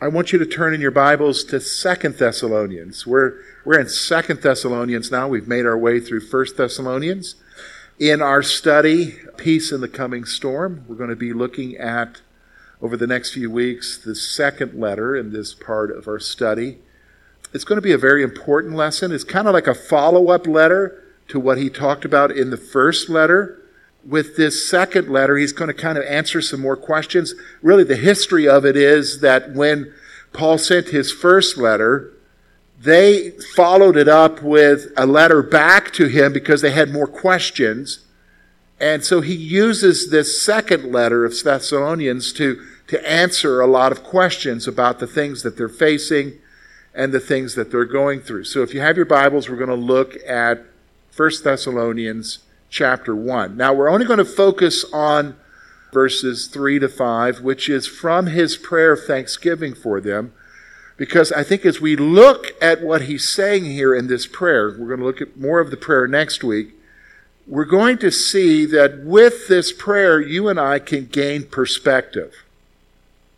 I want you to turn in your Bibles to Second Thessalonians. We're we're in Second Thessalonians now. We've made our way through First Thessalonians. In our study, Peace in the Coming Storm, we're going to be looking at, over the next few weeks, the second letter in this part of our study. It's going to be a very important lesson. It's kind of like a follow up letter to what he talked about in the first letter. With this second letter, he's going to kind of answer some more questions. Really, the history of it is that when Paul sent his first letter, they followed it up with a letter back to him because they had more questions. And so he uses this second letter of Thessalonians to, to answer a lot of questions about the things that they're facing and the things that they're going through. So if you have your Bibles, we're going to look at 1 Thessalonians chapter 1. Now we're only going to focus on verses 3 to 5, which is from his prayer of thanksgiving for them. Because I think as we look at what he's saying here in this prayer, we're going to look at more of the prayer next week. We're going to see that with this prayer, you and I can gain perspective.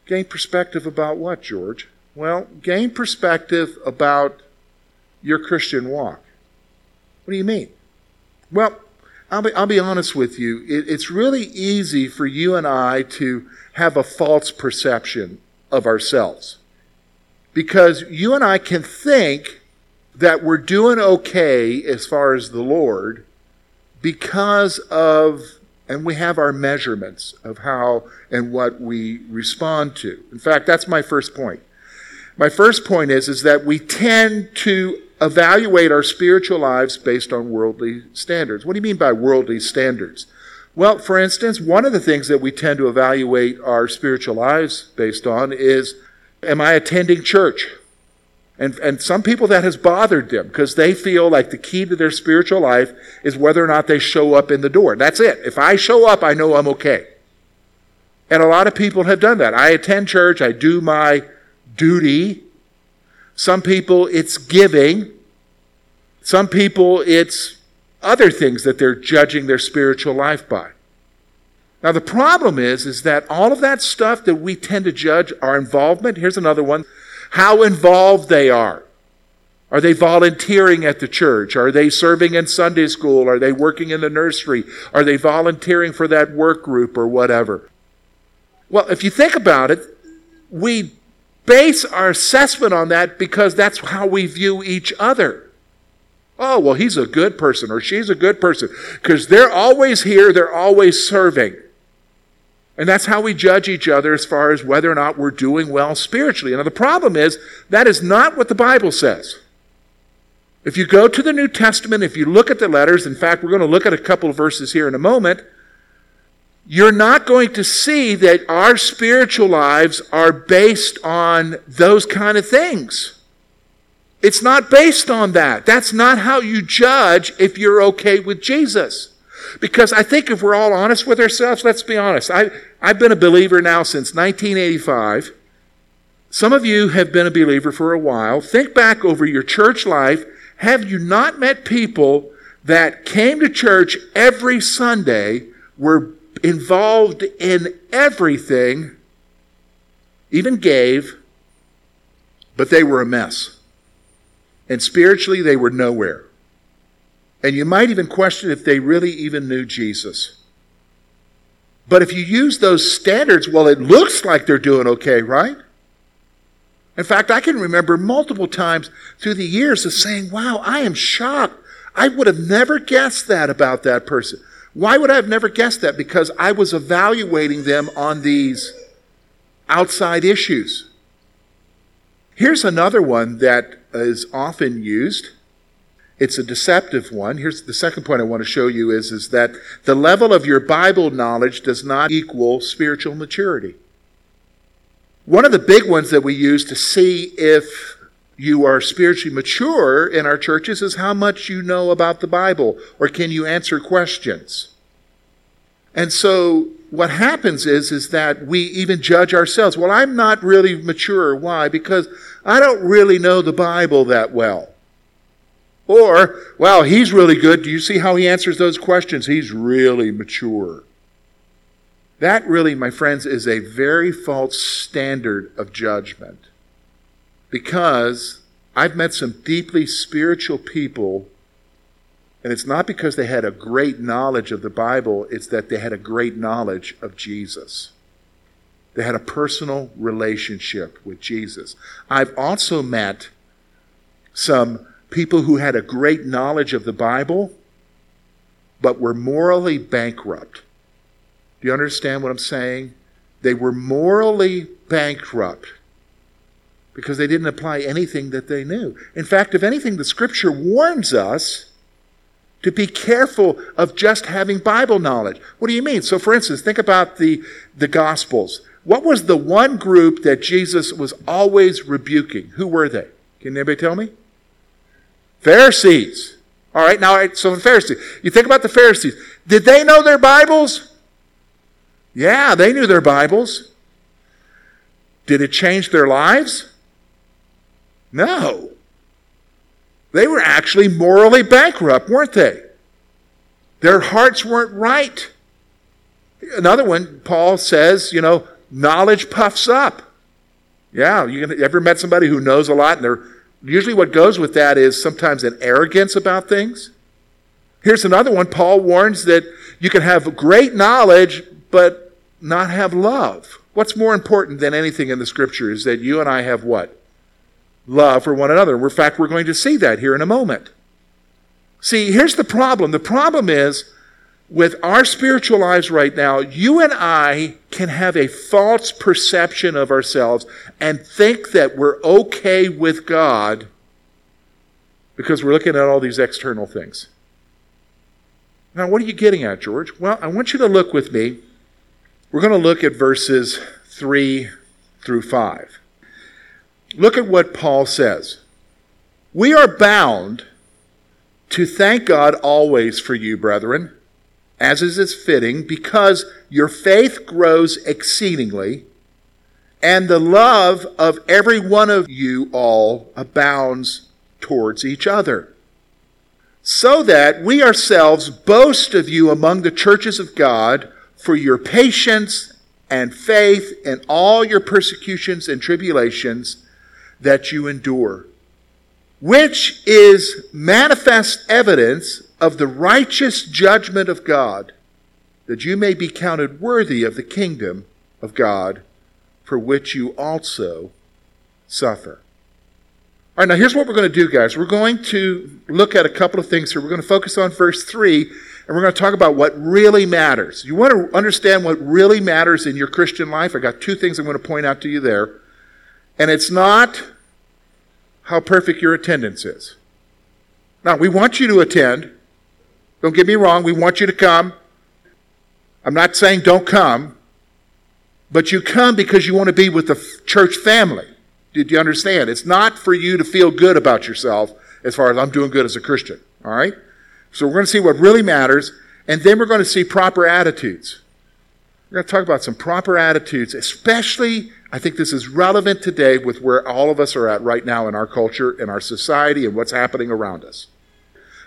Gain perspective about what, George? Well, gain perspective about your Christian walk. What do you mean? Well, I'll be, I'll be honest with you. It, it's really easy for you and I to have a false perception of ourselves because you and I can think that we're doing okay as far as the Lord because of, and we have our measurements of how and what we respond to. In fact, that's my first point. My first point is, is that we tend to evaluate our spiritual lives based on worldly standards. What do you mean by worldly standards? Well, for instance, one of the things that we tend to evaluate our spiritual lives based on is Am I attending church? And, and some people that has bothered them because they feel like the key to their spiritual life is whether or not they show up in the door. That's it. If I show up, I know I'm okay. And a lot of people have done that. I attend church, I do my duty. Some people, it's giving. Some people, it's other things that they're judging their spiritual life by. Now the problem is, is that all of that stuff that we tend to judge our involvement, here's another one, how involved they are. Are they volunteering at the church? Are they serving in Sunday school? Are they working in the nursery? Are they volunteering for that work group or whatever? Well, if you think about it, we base our assessment on that because that's how we view each other. Oh, well, he's a good person or she's a good person because they're always here, they're always serving. And that's how we judge each other as far as whether or not we're doing well spiritually. Now, the problem is that is not what the Bible says. If you go to the New Testament, if you look at the letters, in fact, we're going to look at a couple of verses here in a moment, you're not going to see that our spiritual lives are based on those kind of things. It's not based on that. That's not how you judge if you're okay with Jesus. Because I think if we're all honest with ourselves, let's be honest. I, I've been a believer now since 1985. Some of you have been a believer for a while. Think back over your church life. Have you not met people that came to church every Sunday, were involved in everything, even gave, but they were a mess? And spiritually, they were nowhere. And you might even question if they really even knew Jesus. But if you use those standards, well, it looks like they're doing okay, right? In fact, I can remember multiple times through the years of saying, wow, I am shocked. I would have never guessed that about that person. Why would I have never guessed that? Because I was evaluating them on these outside issues. Here's another one that is often used it's a deceptive one. Here's the second point I want to show you is, is that the level of your Bible knowledge does not equal spiritual maturity. One of the big ones that we use to see if you are spiritually mature in our churches is how much you know about the Bible or can you answer questions. And so what happens is is that we even judge ourselves. Well, I'm not really mature. Why? Because I don't really know the Bible that well. Or, well, he's really good. Do you see how he answers those questions? He's really mature. That really, my friends, is a very false standard of judgment. Because I've met some deeply spiritual people, and it's not because they had a great knowledge of the Bible, it's that they had a great knowledge of Jesus. They had a personal relationship with Jesus. I've also met some people who had a great knowledge of the Bible, but were morally bankrupt. Do you understand what I'm saying? They were morally bankrupt because they didn't apply anything that they knew. In fact, if anything, the scripture warns us to be careful of just having Bible knowledge. What do you mean? So, for instance, think about the, the Gospels. What was the one group that Jesus was always rebuking? Who were they? Can anybody tell me? Pharisees. All right, now, so the Pharisees. You think about the Pharisees. Did they know their Bibles? Yeah, they knew their Bibles. Did it change their lives? No. They were actually morally bankrupt, weren't they? Their hearts weren't right. Another one, Paul says, you know, knowledge puffs up. Yeah, you ever met somebody who knows a lot and they're usually what goes with that is sometimes an arrogance about things. Here's another one. Paul warns that you can have great knowledge but not have love. What's more important than anything in the scripture is that you and I have what? Love for one another. In fact, we're going to see that here in a moment. See, here's the problem. The problem is with our spiritual lives right now, you and I can have a false perception of ourselves and think that we're okay with God because we're looking at all these external things. Now, what are you getting at, George? Well, I want you to look with me. We're going to look at verses 3 through 5. Look at what Paul says. We are bound to thank God always for you, brethren as is its fitting, because your faith grows exceedingly, and the love of every one of you all abounds towards each other. So that we ourselves boast of you among the churches of God for your patience and faith in all your persecutions and tribulations that you endure, which is manifest evidence of the righteous judgment of God, that you may be counted worthy of the kingdom of God, for which you also suffer. All right, now here's what we're going to do, guys. We're going to look at a couple of things here. We're going to focus on verse 3, and we're going to talk about what really matters. You want to understand what really matters in your Christian life? I got two things I'm going to point out to you there. And it's not how perfect your attendance is. Now, we want you to attend, don't get me wrong, we want you to come. I'm not saying don't come, but you come because you want to be with the church family. Did you understand? It's not for you to feel good about yourself as far as I'm doing good as a Christian. All right? So we're going to see what really matters, and then we're going to see proper attitudes. We're going to talk about some proper attitudes, especially, I think this is relevant today with where all of us are at right now in our culture, in our society, and what's happening around us.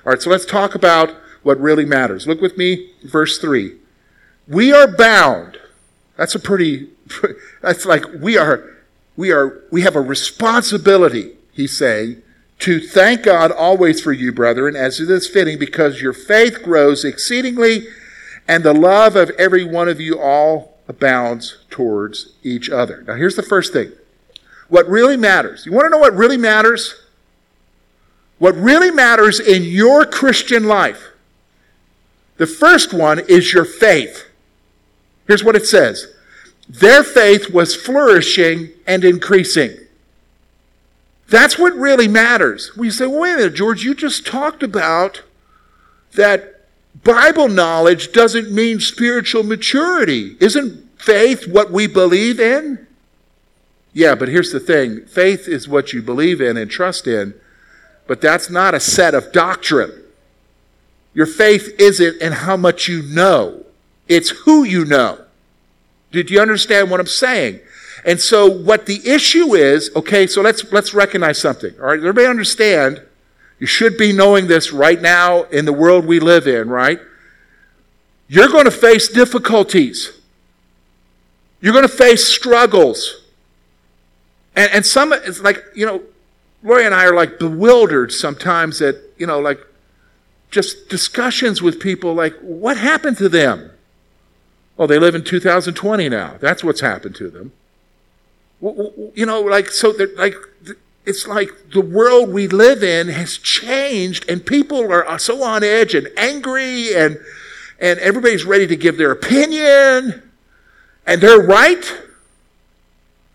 All right, so let's talk about what really matters. Look with me, verse 3. We are bound. That's a pretty, that's like we are, we are, we have a responsibility, he's saying, to thank God always for you, brethren, as it is fitting, because your faith grows exceedingly, and the love of every one of you all abounds towards each other. Now, here's the first thing. What really matters. You want to know what really matters? What really matters in your Christian life the first one is your faith. Here's what it says Their faith was flourishing and increasing. That's what really matters. We say, well, wait a minute, George, you just talked about that Bible knowledge doesn't mean spiritual maturity. Isn't faith what we believe in? Yeah, but here's the thing faith is what you believe in and trust in, but that's not a set of doctrine. Your faith isn't in how much you know, it's who you know. Did you understand what I'm saying? And so what the issue is, okay, so let's let's recognize something. All right, everybody understand you should be knowing this right now in the world we live in, right? You're going to face difficulties. You're going to face struggles. And, and some, it's like, you know, Lori and I are like bewildered sometimes at, you know, like just discussions with people like, what happened to them? Well, they live in 2020 now. That's what's happened to them. You know, like, so they're like, it's like the world we live in has changed and people are so on edge and angry and and everybody's ready to give their opinion and they're right.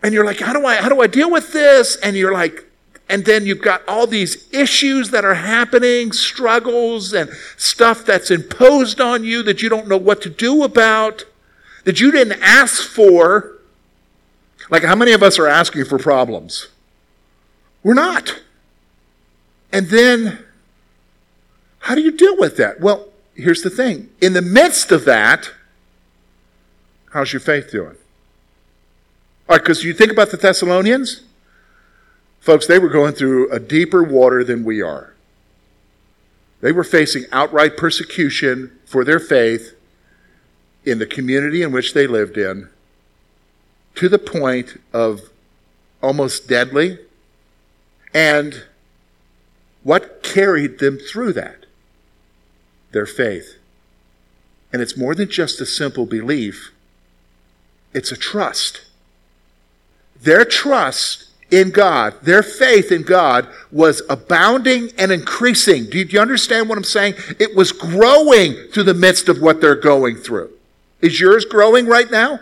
And you're like how do i how do i deal with this? And you're like and then you've got all these issues that are happening struggles and stuff that's imposed on you that you don't know what to do about that you didn't ask for. Like how many of us are asking for problems we're not. And then, how do you deal with that? Well, here's the thing. In the midst of that, how's your faith doing? All right, because you think about the Thessalonians, folks, they were going through a deeper water than we are. They were facing outright persecution for their faith in the community in which they lived in to the point of almost deadly and what carried them through that? Their faith. And it's more than just a simple belief, it's a trust. Their trust in God, their faith in God was abounding and increasing. Do you understand what I'm saying? It was growing through the midst of what they're going through. Is yours growing right now?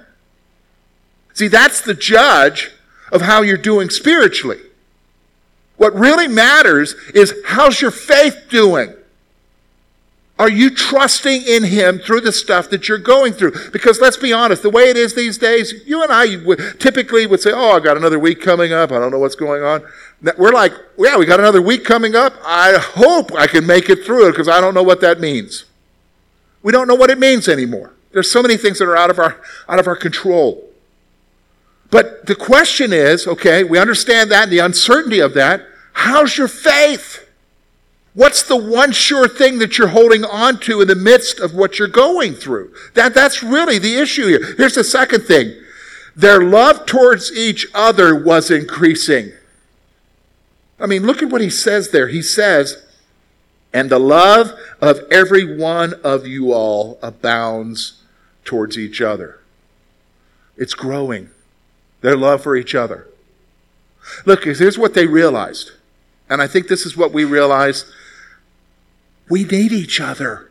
See, that's the judge of how you're doing spiritually. What really matters is how's your faith doing? Are you trusting in Him through the stuff that you're going through? Because let's be honest, the way it is these days, you and I would, typically would say, Oh, I got another week coming up. I don't know what's going on. We're like, Yeah, we got another week coming up. I hope I can make it through it because I don't know what that means. We don't know what it means anymore. There's so many things that are out of our, out of our control. But the question is okay, we understand that, the uncertainty of that. How's your faith? What's the one sure thing that you're holding on to in the midst of what you're going through? That, that's really the issue here. Here's the second thing their love towards each other was increasing. I mean, look at what he says there. He says, and the love of every one of you all abounds towards each other. It's growing their love for each other. Look, here's what they realized. And I think this is what we realize. We need each other.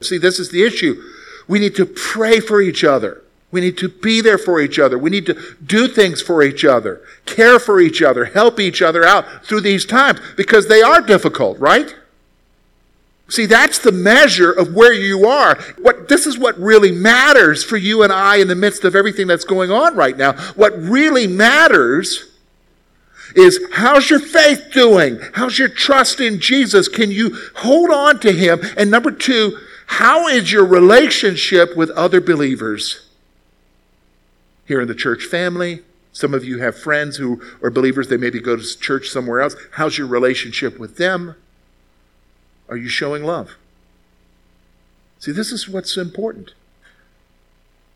See, this is the issue. We need to pray for each other. We need to be there for each other. We need to do things for each other, care for each other, help each other out through these times because they are difficult, right? See, that's the measure of where you are. What, this is what really matters for you and I in the midst of everything that's going on right now. What really matters is how's your faith doing? How's your trust in Jesus? Can you hold on to Him? And number two, how is your relationship with other believers? Here in the church family, some of you have friends who are believers, they maybe go to church somewhere else. How's your relationship with them? Are you showing love? See, this is what's important.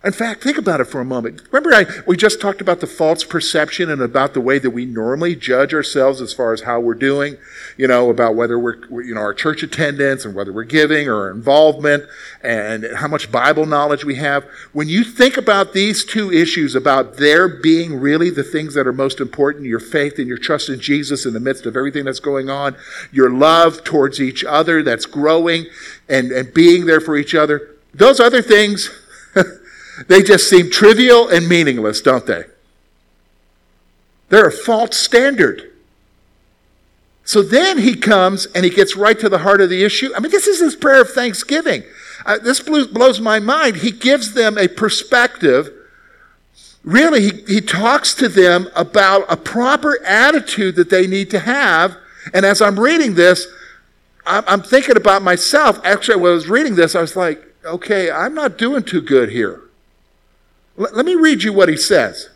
In fact, think about it for a moment. Remember, I, we just talked about the false perception and about the way that we normally judge ourselves as far as how we're doing, you know, about whether we're, you know, our church attendance and whether we're giving or involvement and how much Bible knowledge we have. When you think about these two issues, about there being really the things that are most important, your faith and your trust in Jesus in the midst of everything that's going on, your love towards each other that's growing and, and being there for each other, those other things, They just seem trivial and meaningless, don't they? They're a false standard. So then he comes and he gets right to the heart of the issue. I mean, this is his prayer of thanksgiving. Uh, this blows my mind. He gives them a perspective really, he, he talks to them about a proper attitude that they need to have. And as I'm reading this, I'm, I'm thinking about myself. Actually, when I was reading this, I was like, okay, I'm not doing too good here. L- let me read you what he says.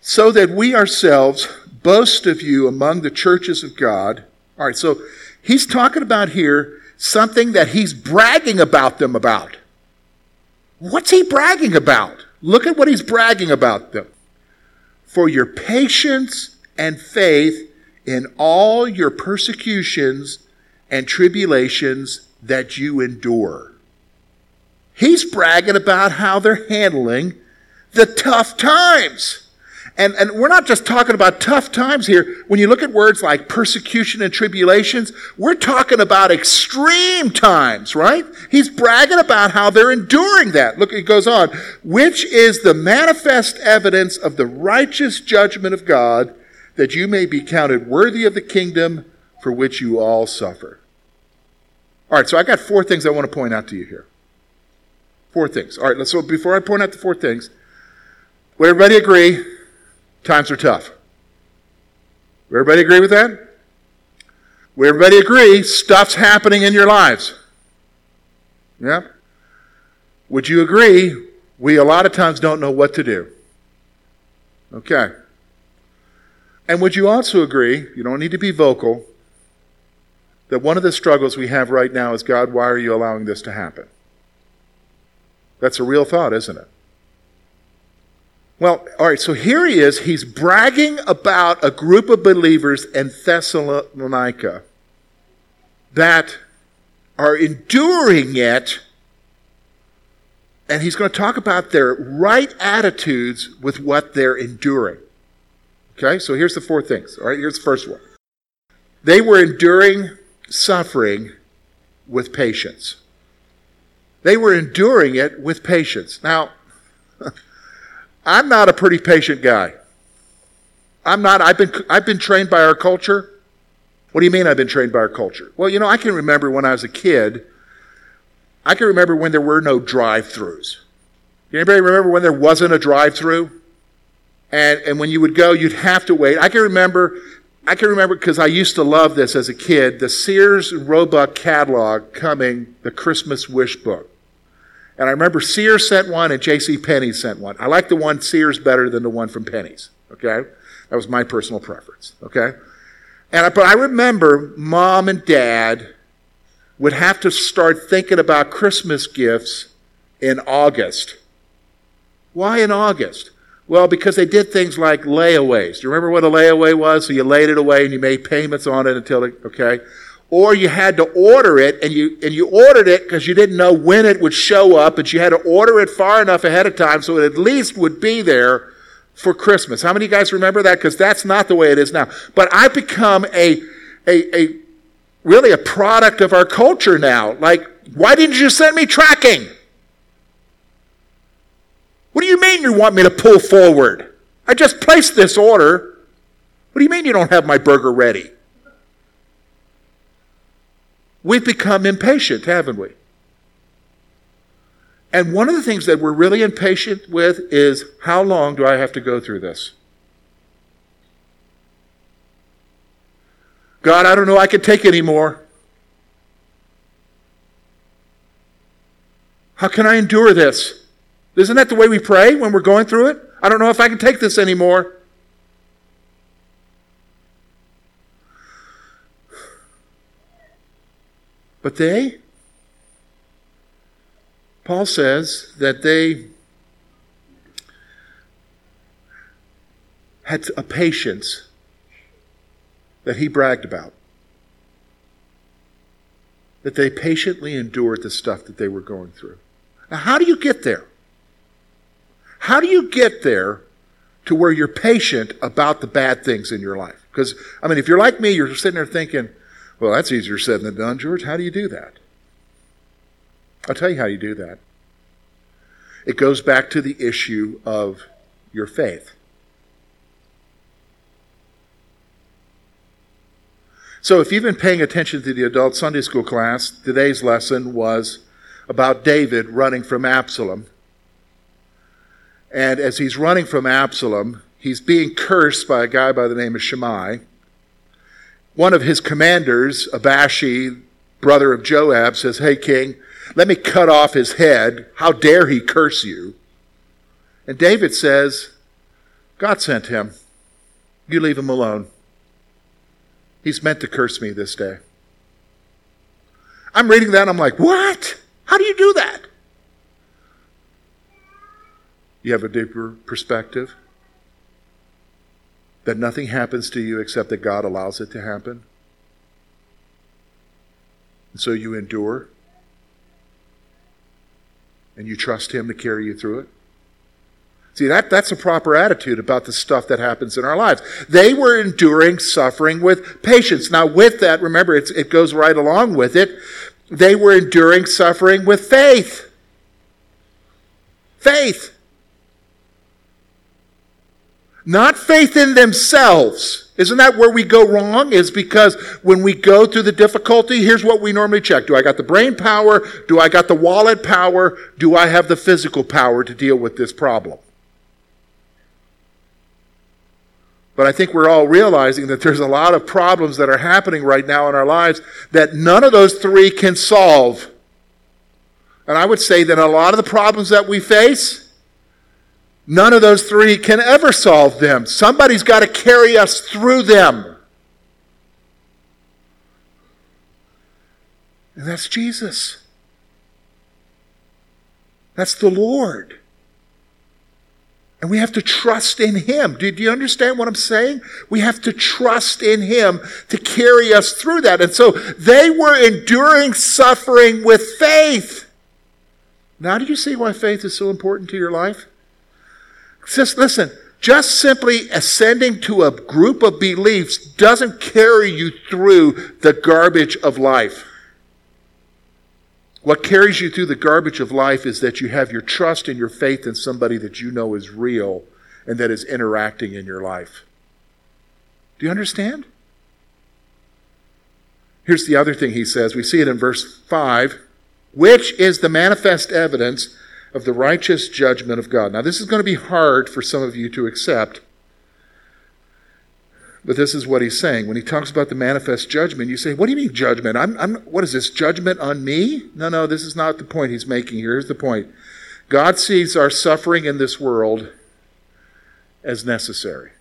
So that we ourselves boast of you among the churches of God. All right, so he's talking about here something that he's bragging about them about. What's he bragging about? Look at what he's bragging about them. For your patience and faith in all your persecutions and tribulations that you endure. He's bragging about how they're handling the tough times. And, and we're not just talking about tough times here. When you look at words like persecution and tribulations, we're talking about extreme times, right? He's bragging about how they're enduring that. Look, it goes on, which is the manifest evidence of the righteous judgment of God, that you may be counted worthy of the kingdom for which you all suffer. All right, so I got four things I want to point out to you here. Four things. All right, so before I point out the four things, would everybody agree times are tough? Would everybody agree with that? Would everybody agree stuff's happening in your lives? Yeah? Would you agree we a lot of times don't know what to do? Okay. And would you also agree, you don't need to be vocal, that one of the struggles we have right now is God, why are you allowing this to happen? That's a real thought, isn't it? Well, all right, so here he is. He's bragging about a group of believers in Thessalonica that are enduring it. And he's going to talk about their right attitudes with what they're enduring. Okay, so here's the four things. All right, here's the first one. They were enduring suffering with patience. They were enduring it with patience. Now, I'm not a pretty patient guy. I'm not. I've been, I've been trained by our culture. What do you mean I've been trained by our culture? Well, you know, I can remember when I was a kid, I can remember when there were no drive throughs. Anybody remember when there wasn't a drive through? And, and when you would go, you'd have to wait. I can remember I can remember because I used to love this as a kid the Sears Roebuck catalog coming, the Christmas wish book. And I remember Sears sent one and J.C. Penney sent one. I like the one Sears better than the one from Penney's. Okay? That was my personal preference. Okay? And I, but I remember mom and dad would have to start thinking about Christmas gifts in August. Why in August? Well, because they did things like layaways. Do you remember what a layaway was? So you laid it away and you made payments on it until it, okay? Or you had to order it and you, and you ordered it because you didn't know when it would show up and you had to order it far enough ahead of time so it at least would be there for Christmas. How many guys remember that? Because that's not the way it is now. But I've become a, a, a, really a product of our culture now. Like, why didn't you send me tracking? What do you mean you want me to pull forward? I just placed this order. What do you mean you don't have my burger ready? We've become impatient, haven't we? And one of the things that we're really impatient with is how long do I have to go through this? God, I don't know I can take anymore. How can I endure this? Isn't that the way we pray when we're going through it? I don't know if I can take this anymore. But they, Paul says that they had a patience that he bragged about. That they patiently endured the stuff that they were going through. Now, how do you get there? How do you get there to where you're patient about the bad things in your life? Because, I mean, if you're like me, you're sitting there thinking, well, that's easier said than done, George. How do you do that? I'll tell you how you do that. It goes back to the issue of your faith. So, if you've been paying attention to the adult Sunday school class, today's lesson was about David running from Absalom And as he's running from Absalom, he's being cursed by a guy by the name of Shimei. One of his commanders, Abishai, brother of Joab, says, Hey, king, let me cut off his head. How dare he curse you? And David says, God sent him. You leave him alone. He's meant to curse me this day. I'm reading that I'm like, what? How do you do that? You have a deeper perspective that nothing happens to you except that God allows it to happen. And so you endure and you trust Him to carry you through it. See, that, that's a proper attitude about the stuff that happens in our lives. They were enduring suffering with patience. Now, with that, remember, it goes right along with it. They were enduring suffering with faith. Faith. Not faith in themselves. Isn't that where we go wrong? Is because when we go through the difficulty, here's what we normally check. Do I got the brain power? Do I got the wallet power? Do I have the physical power to deal with this problem? But I think we're all realizing that there's a lot of problems that are happening right now in our lives that none of those three can solve. And I would say that a lot of the problems that we face, none of those three can ever solve them. Somebody's got to carry us through them. And that's Jesus. That's the Lord. And we have to trust in Him. Do, do, you understand what I'm saying? We have to trust in Him to carry us through that. And so they were enduring suffering with faith. Now, do you see why faith is so important to your life? Just listen, just simply ascending to a group of beliefs doesn't carry you through the garbage of life. What carries you through the garbage of life is that you have your trust and your faith in somebody that you know is real and that is interacting in your life. Do you understand? Here's the other thing he says. We see it in verse 5, which is the manifest evidence of the righteous judgment of God. Now, this is going to be hard for some of you to accept but this is what he's saying. When he talks about the manifest judgment, you say, What do you mean judgment? I'm, I'm, what is this, judgment on me? No, no, this is not the point he's making here. Here's the point God sees our suffering in this world as necessary.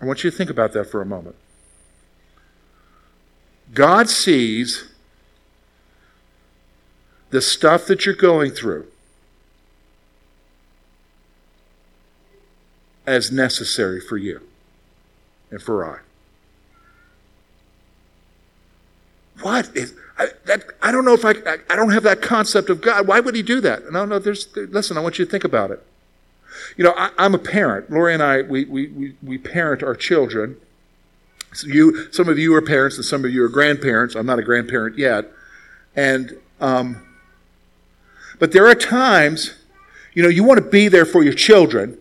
I want you to think about that for a moment. God sees the stuff that you're going through as necessary for you and for I. What? Is, I, that, I don't know if I, I, I, don't have that concept of God. Why would he do that? No, no, there's, there, listen, I want you to think about it. You know, I, am a parent. Lori and I, we, we, we, we parent our children. So you, some of you are parents and some of you are grandparents. I'm not a grandparent yet. And, um, but there are times, you know, you want to be there for your children,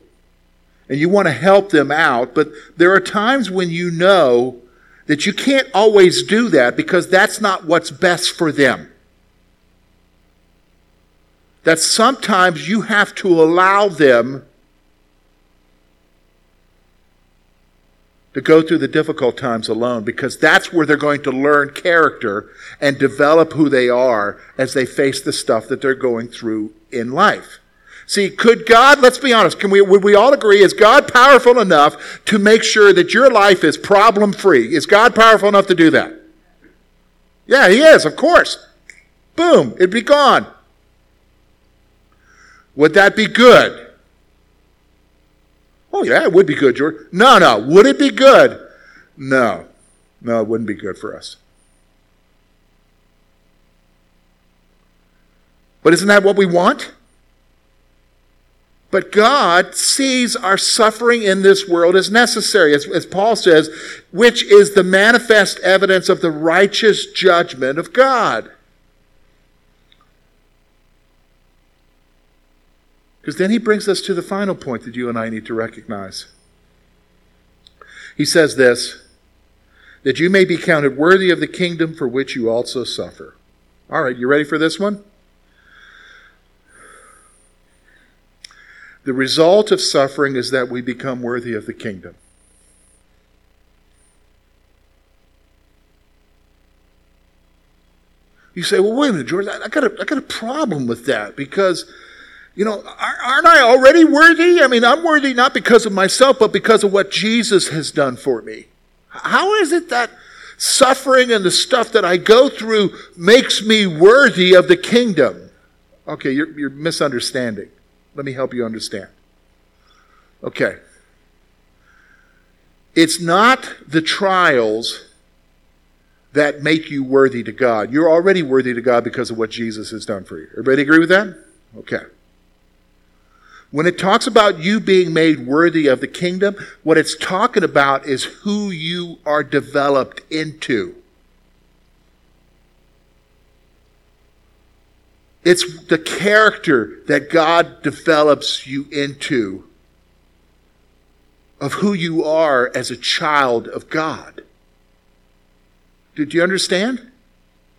and you want to help them out, but there are times when you know that you can't always do that because that's not what's best for them. That sometimes you have to allow them to go through the difficult times alone because that's where they're going to learn character and develop who they are as they face the stuff that they're going through in life. See, could God, let's be honest, can we, would we all agree, is God powerful enough to make sure that your life is problem free? Is God powerful enough to do that? Yeah, He is, of course. Boom, it'd be gone. Would that be good? Oh, yeah, it would be good, George. No, no. Would it be good? No. No, it wouldn't be good for us. But isn't that what we want? But God sees our suffering in this world as necessary, as, as, Paul says, which is the manifest evidence of the righteous judgment of God. Because then he brings us to the final point that you and I need to recognize. He says this that you may be counted worthy of the kingdom for which you also suffer. All right, you ready for this one? The result of suffering is that we become worthy of the kingdom. You say, well, wait a minute, George, I, got, a, I got a problem with that because, you know, aren't I already worthy? I mean, I'm worthy not because of myself, but because of what Jesus has done for me. How is it that suffering and the stuff that I go through makes me worthy of the kingdom? Okay, you're, you're misunderstanding. Let me help you understand. Okay. It's not the trials that make you worthy to God. You're already worthy to God because of what Jesus has done for you. Everybody agree with that? Okay. When it talks about you being made worthy of the kingdom, what it's talking about is who you are developed into. It's the character that God develops you into of who you are as a child of God. Did you understand?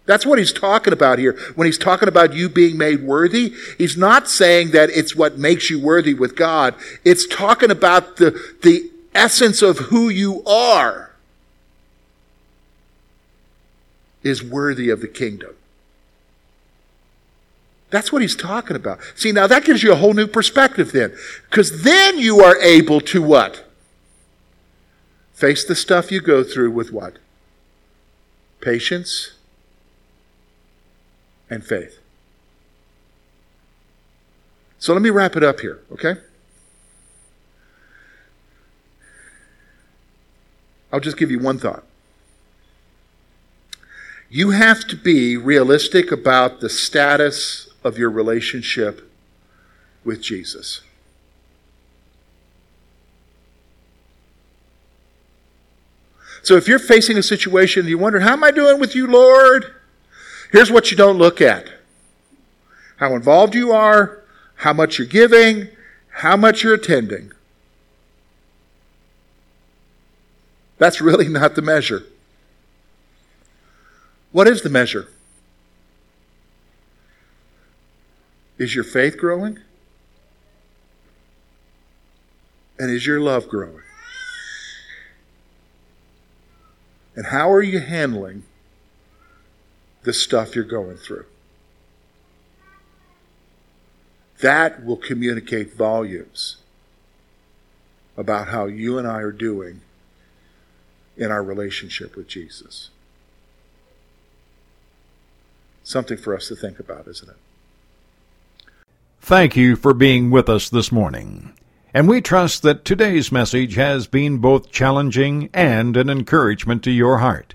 That's what he's talking about here. When he's talking about you being made worthy, he's not saying that it's what makes you worthy with God. It's talking about the, the essence of who you are is worthy of the kingdom. That's what he's talking about. See, now that gives you a whole new perspective then. Because then you are able to what? Face the stuff you go through with what? Patience and faith. So let me wrap it up here, okay? I'll just give you one thought. You have to be realistic about the status of your relationship with Jesus. So if you're facing a situation and you wonder, how am I doing with you, Lord? Here's what you don't look at how involved you are, how much you're giving, how much you're attending. That's really not the measure. What is the measure? Is your faith growing? And is your love growing? And how are you handling the stuff you're going through. That will communicate volumes about how you and I are doing in our relationship with Jesus. Something for us to think about, isn't it? Thank you for being with us this morning. And we trust that today's message has been both challenging and an encouragement to your heart.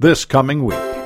this coming week.